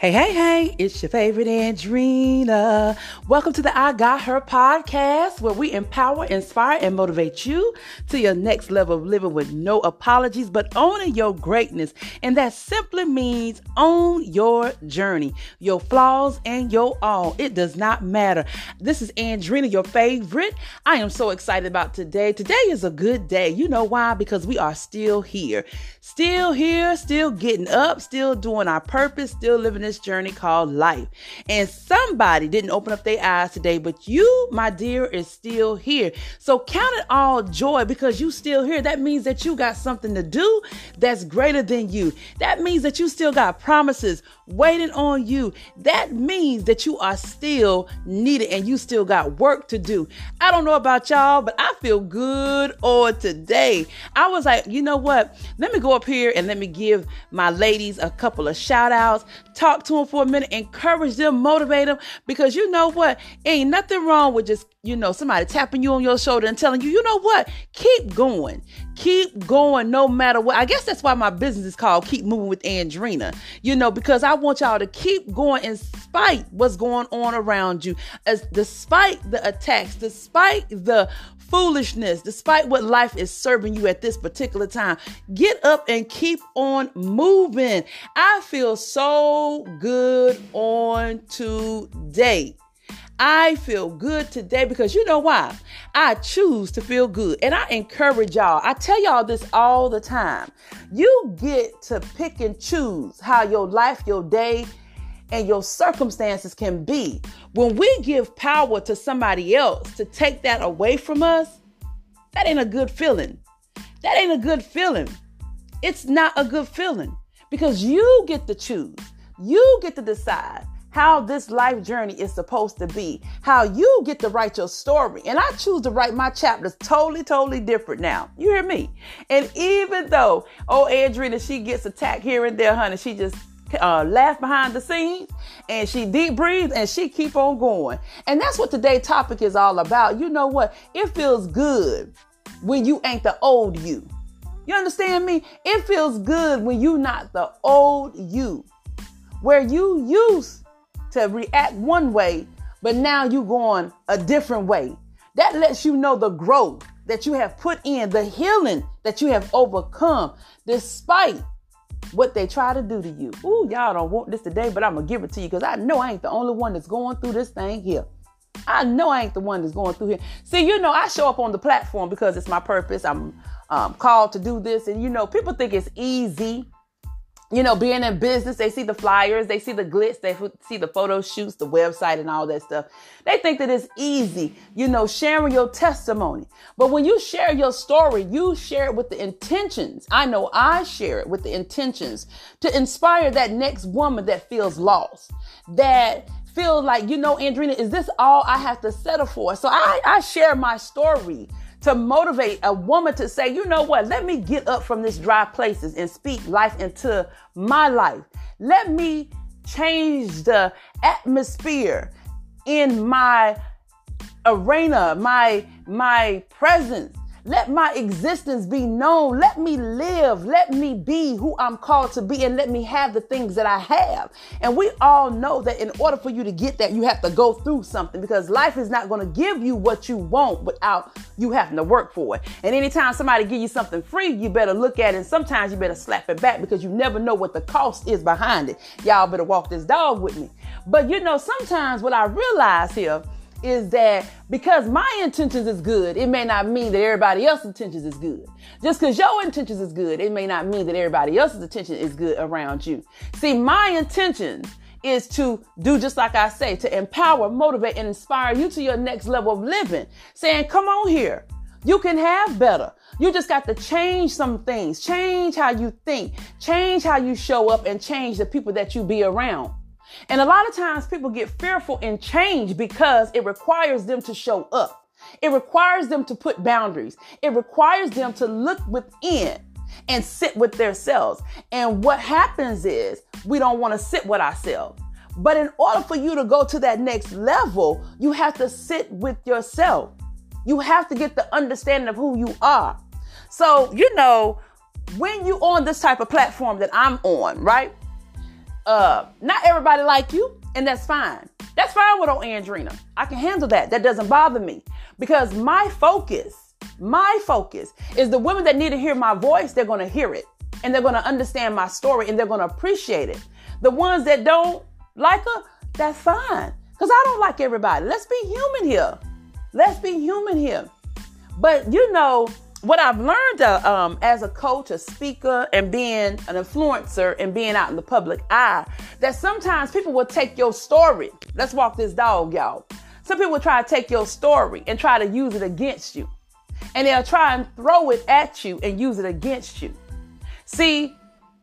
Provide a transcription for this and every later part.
Hey, hey, hey, it's your favorite Andrina. Welcome to the I Got Her podcast, where we empower, inspire, and motivate you to your next level of living with no apologies, but owning your greatness. And that simply means own your journey, your flaws, and your all. It does not matter. This is Andrina, your favorite. I am so excited about today. Today is a good day. You know why? Because we are still here. Still here, still getting up, still doing our purpose, still living this journey called life. And somebody didn't open up their eyes today, but you, my dear, is still here. So count it all joy because you still here. That means that you got something to do that's greater than you. That means that you still got promises waiting on you. That means that you are still needed and you still got work to do. I don't know about y'all, but I feel good on today. I was like, you know what? Let me go up here and let me give my ladies a couple of shout outs, talk to them for a minute, encourage them, motivate them, because you know what? Ain't nothing wrong with just you know, somebody tapping you on your shoulder and telling you, you know what? Keep going. Keep going no matter what. I guess that's why my business is called Keep Moving with Andrina, you know, because I want y'all to keep going in spite what's going on around you, as despite the attacks, despite the foolishness, despite what life is serving you at this particular time. Get up and keep on moving. I feel so good on today. I feel good today because you know why? I choose to feel good. And I encourage y'all. I tell y'all this all the time. You get to pick and choose how your life, your day, and your circumstances can be. When we give power to somebody else to take that away from us, that ain't a good feeling. That ain't a good feeling. It's not a good feeling because you get to choose. You get to decide how this life journey is supposed to be, how you get to write your story. And I choose to write my chapters totally, totally different now. You hear me? And even though, oh, Andrina, she gets attacked here and there, honey, she just uh, laugh behind the scenes and she deep breathes and she keep on going. And that's what today's topic is all about. You know what? It feels good when you ain't the old you. You understand me? It feels good when you not the old you. Where you used to react one way, but now you're going a different way. That lets you know the growth that you have put in, the healing that you have overcome, despite what they try to do to you. Ooh, y'all don't want this today, but I'm gonna give it to you because I know I ain't the only one that's going through this thing here. I know I ain't the one that's going through here. See, you know, I show up on the platform because it's my purpose. I'm um, called to do this, and you know, people think it's easy you know, being in business, they see the flyers, they see the glitz, they see the photo shoots, the website, and all that stuff. They think that it's easy, you know, sharing your testimony. But when you share your story, you share it with the intentions. I know I share it with the intentions to inspire that next woman that feels lost, that feels like, you know, Andrina, is this all I have to settle for? So I, I share my story to motivate a woman to say, you know what, let me get up from this dry places and speak life into my life. Let me change the atmosphere in my arena, my my presence let my existence be known. Let me live. Let me be who I'm called to be and let me have the things that I have. And we all know that in order for you to get that, you have to go through something because life is not going to give you what you want without you having to work for it. And anytime somebody give you something free, you better look at it and sometimes you better slap it back because you never know what the cost is behind it. Y'all better walk this dog with me. But you know, sometimes what I realize here is that because my intentions is good, it may not mean that everybody else's intentions is good. Just because your intentions is good, it may not mean that everybody else's intention is good around you. See, my intention is to do just like I say, to empower, motivate, and inspire you to your next level of living. Saying, come on here. You can have better. You just got to change some things, change how you think, change how you show up, and change the people that you be around. And a lot of times people get fearful in change because it requires them to show up. It requires them to put boundaries. It requires them to look within and sit with themselves. And what happens is we don't want to sit with ourselves. But in order for you to go to that next level, you have to sit with yourself. You have to get the understanding of who you are. So, you know, when you're on this type of platform that I'm on, right? Uh, not everybody like you, and that's fine. That's fine with old Andrina. I can handle that. That doesn't bother me because my focus, my focus is the women that need to hear my voice. They're going to hear it and they're going to understand my story and they're going to appreciate it. The ones that don't like her, that's fine because I don't like everybody. Let's be human here. Let's be human here. But you know, what I've learned uh, um, as a coach, a speaker, and being an influencer and being out in the public eye, that sometimes people will take your story. Let's walk this dog, y'all. Some people will try to take your story and try to use it against you. And they'll try and throw it at you and use it against you. See,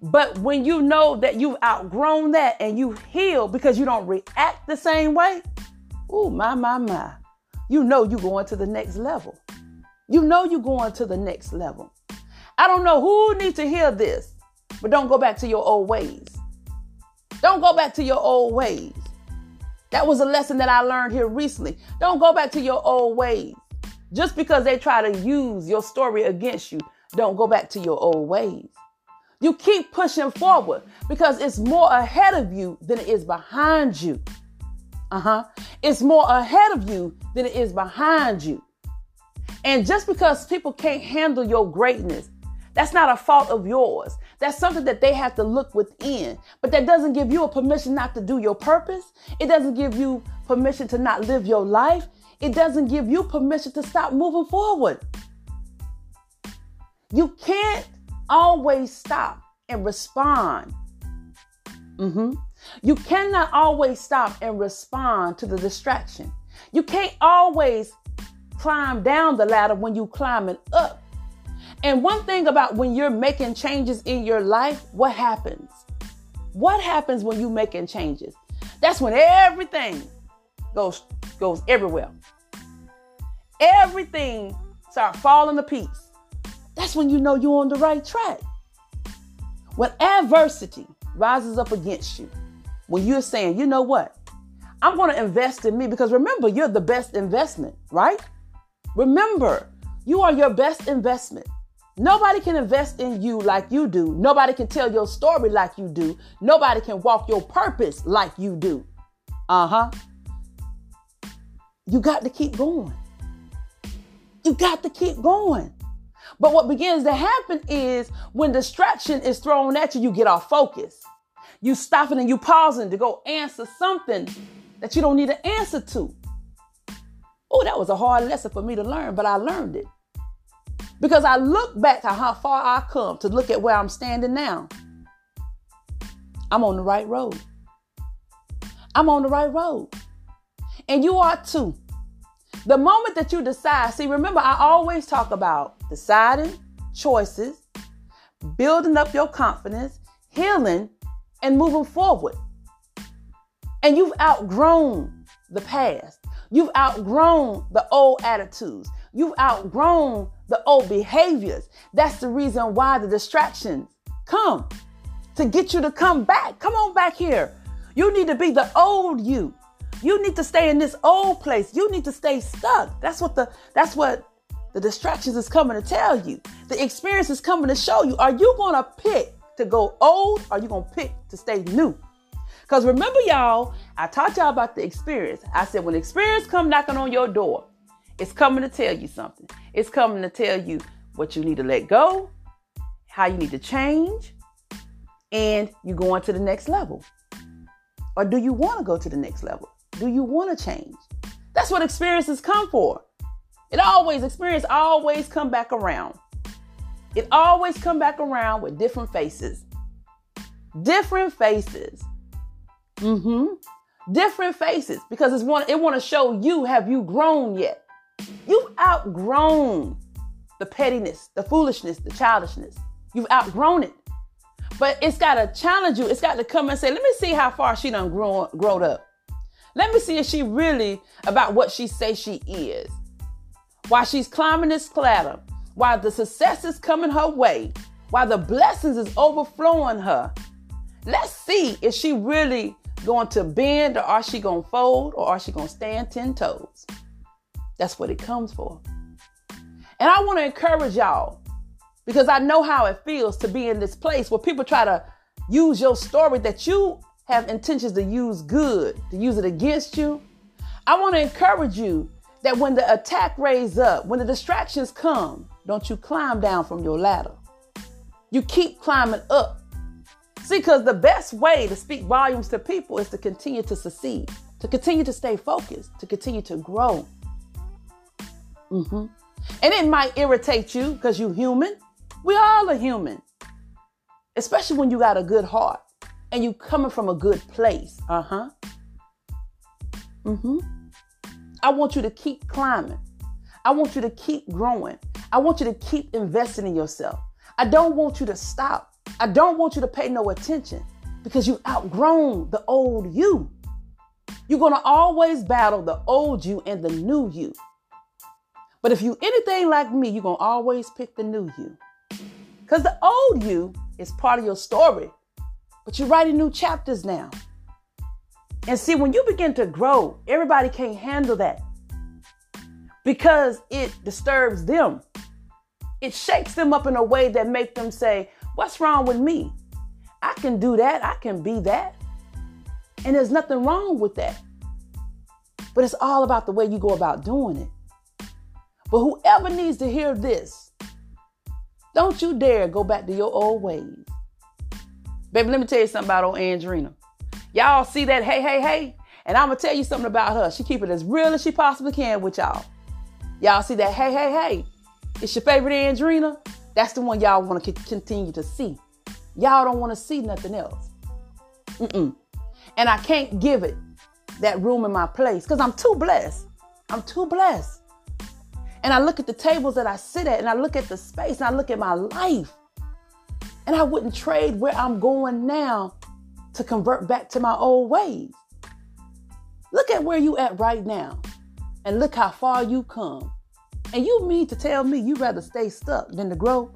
but when you know that you've outgrown that and you heal because you don't react the same way, oh, my, my, my, you know you're going to the next level. You know you're going to the next level. I don't know who needs to hear this, but don't go back to your old ways. Don't go back to your old ways. That was a lesson that I learned here recently. Don't go back to your old ways. Just because they try to use your story against you, don't go back to your old ways. You keep pushing forward because it's more ahead of you than it is behind you. Uh huh. It's more ahead of you than it is behind you. And just because people can't handle your greatness, that's not a fault of yours. That's something that they have to look within. But that doesn't give you a permission not to do your purpose. It doesn't give you permission to not live your life. It doesn't give you permission to stop moving forward. You can't always stop and respond. Mm-hmm. You cannot always stop and respond to the distraction. You can't always climb down the ladder when you climbing up. And one thing about when you're making changes in your life, what happens? What happens when you're making changes? That's when everything goes goes everywhere. Everything start falling to piece. That's when you know you're on the right track. When adversity rises up against you, when you're saying, you know what? I'm going to invest in me because remember, you're the best investment, right? Remember, you are your best investment. Nobody can invest in you like you do. Nobody can tell your story like you do. Nobody can walk your purpose like you do. Uh huh. You got to keep going. You got to keep going. But what begins to happen is when distraction is thrown at you, you get off focus. You stopping and you pausing to go answer something that you don't need an answer to. Oh, that was a hard lesson for me to learn, but I learned it. Because I look back to how far I come to look at where I'm standing now. I'm on the right road. I'm on the right road. And you are too. The moment that you decide, see, remember, I always talk about deciding, choices, building up your confidence, healing, and moving forward. And you've outgrown the past. You've outgrown the old attitudes. You've outgrown the old behaviors. That's the reason why the distractions come to get you to come back. Come on back here. You need to be the old you. You need to stay in this old place. You need to stay stuck. That's what the that's what the distractions is coming to tell you. The experience is coming to show you. Are you going to pick to go old or are you going to pick to stay new? Because remember, y'all, I taught y'all about the experience. I said, when experience come knocking on your door, it's coming to tell you something. It's coming to tell you what you need to let go, how you need to change, and you go on to the next level. Or do you want to go to the next level? Do you want to change? That's what experiences come for. It always, experience always come back around. It always come back around with different faces. Different faces. Mm-hmm. Different faces because it's one it want to show you have you grown yet? You've outgrown the pettiness, the foolishness, the childishness. You've outgrown it. But it's got to challenge you. It's got to come and say, let me see how far she done grown, grown up. Let me see if she really about what she say she is. While she's climbing this ladder, while the success is coming her way, while the blessings is overflowing her, let's see if she really going to bend or are she going to fold or are she going to stand 10 toes? That's what it comes for. And I want to encourage y'all because I know how it feels to be in this place where people try to use your story that you have intentions to use good, to use it against you. I want to encourage you that when the attack raise up, when the distractions come, don't you climb down from your ladder. You keep climbing up. See, because the best way to speak volumes to people is to continue to succeed, to continue to stay focused, to continue to grow. Mm-hmm. And it might irritate you because you're human. We all are human, especially when you got a good heart and you coming from a good place. Uh huh. Mm-hmm. I want you to keep climbing. I want you to keep growing. I want you to keep investing in yourself. I don't want you to stop. I don't want you to pay no attention because you've outgrown the old you. You're going to always battle the old you and the new you. But if you anything like me, you're going to always pick the new you. Because the old you is part of your story, but you're writing new chapters now. And see, when you begin to grow, everybody can't handle that because it disturbs them. It shakes them up in a way that make them say, "What's wrong with me? I can do that. I can be that." And there's nothing wrong with that. But it's all about the way you go about doing it. But whoever needs to hear this, don't you dare go back to your old ways. Baby, let me tell you something about old Andrina. Y'all see that hey, hey, hey? And I'm gonna tell you something about her. She keep it as real as she possibly can with y'all. Y'all see that hey, hey, hey? It's your favorite Andrina. That's the one y'all want to continue to see. Y'all don't want to see nothing else. Mm-mm. And I can't give it that room in my place because I'm too blessed. I'm too blessed. And I look at the tables that I sit at and I look at the space and I look at my life. And I wouldn't trade where I'm going now to convert back to my old ways. Look at where you at right now and look how far you come. And you mean to tell me you'd rather stay stuck than to grow?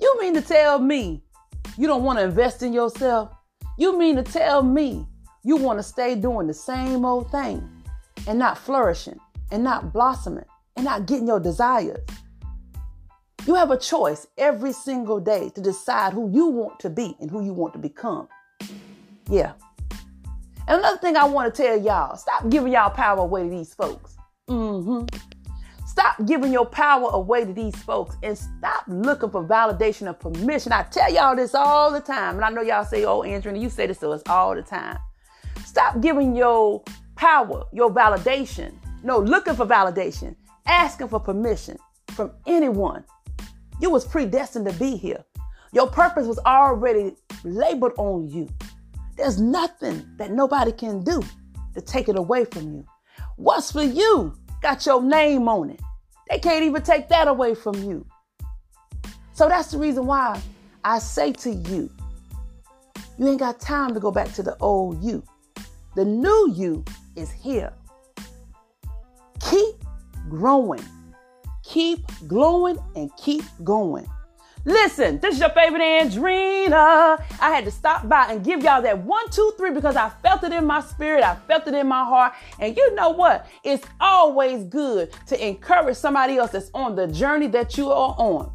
You mean to tell me you don't want to invest in yourself? You mean to tell me you want to stay doing the same old thing and not flourishing and not blossoming and not getting your desires? You have a choice every single day to decide who you want to be and who you want to become. Yeah. And another thing I want to tell y'all stop giving y'all power away to these folks. Mm-hmm. Stop giving your power away to these folks and stop looking for validation and permission. I tell y'all this all the time. And I know y'all say, oh, Andrew, you say this to us all the time. Stop giving your power, your validation. No, looking for validation, asking for permission from anyone. You was predestined to be here. Your purpose was already labeled on you. There's nothing that nobody can do to take it away from you. What's for you got your name on it. They can't even take that away from you. So that's the reason why I say to you, you ain't got time to go back to the old you. The new you is here. Keep growing, keep glowing, and keep going. Listen, this is your favorite Andrina. I had to stop by and give y'all that one, two, three because I felt it in my spirit. I felt it in my heart. And you know what? It's always good to encourage somebody else that's on the journey that you are on.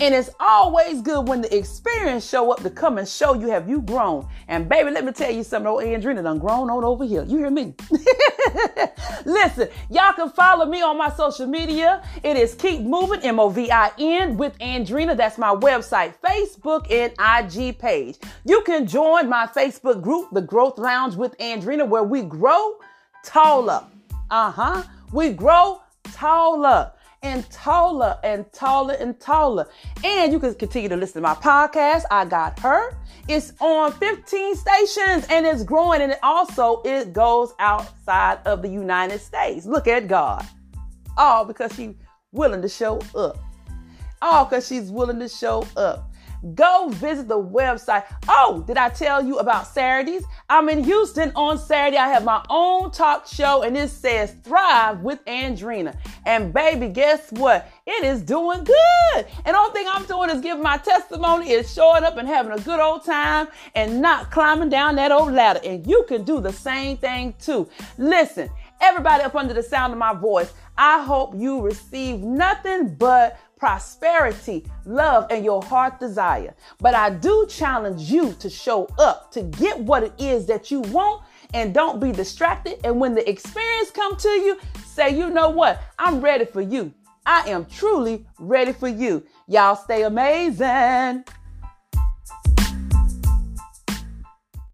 And it's always good when the experience show up to come and show you have you grown. And baby, let me tell you something. Old Andrina done grown on over here. You hear me? Listen, y'all can follow me on my social media. It is Keep Moving, M-O-V-I-N with Andrina. That's my website, Facebook, and IG page. You can join my Facebook group, The Growth Lounge with Andrina, where we grow taller. Uh-huh. We grow taller and taller and taller and taller. And you can continue to listen to my podcast. I got her. It's on 15 stations and it's growing. And it also it goes outside of the United States. Look at God. All because she's willing to show up. All because she's willing to show up. Go visit the website. Oh, did I tell you about Saturdays? I'm in Houston on Saturday. I have my own talk show and it says Thrive with Andrina. And baby, guess what? It is doing good. And all thing I'm doing is giving my testimony, is showing up and having a good old time and not climbing down that old ladder. And you can do the same thing too. Listen, everybody up under the sound of my voice, I hope you receive nothing but prosperity, love, and your heart desire. But I do challenge you to show up to get what it is that you want and don't be distracted. And when the experience come to you, say, you know what? I'm ready for you. I am truly ready for you. Y'all stay amazing.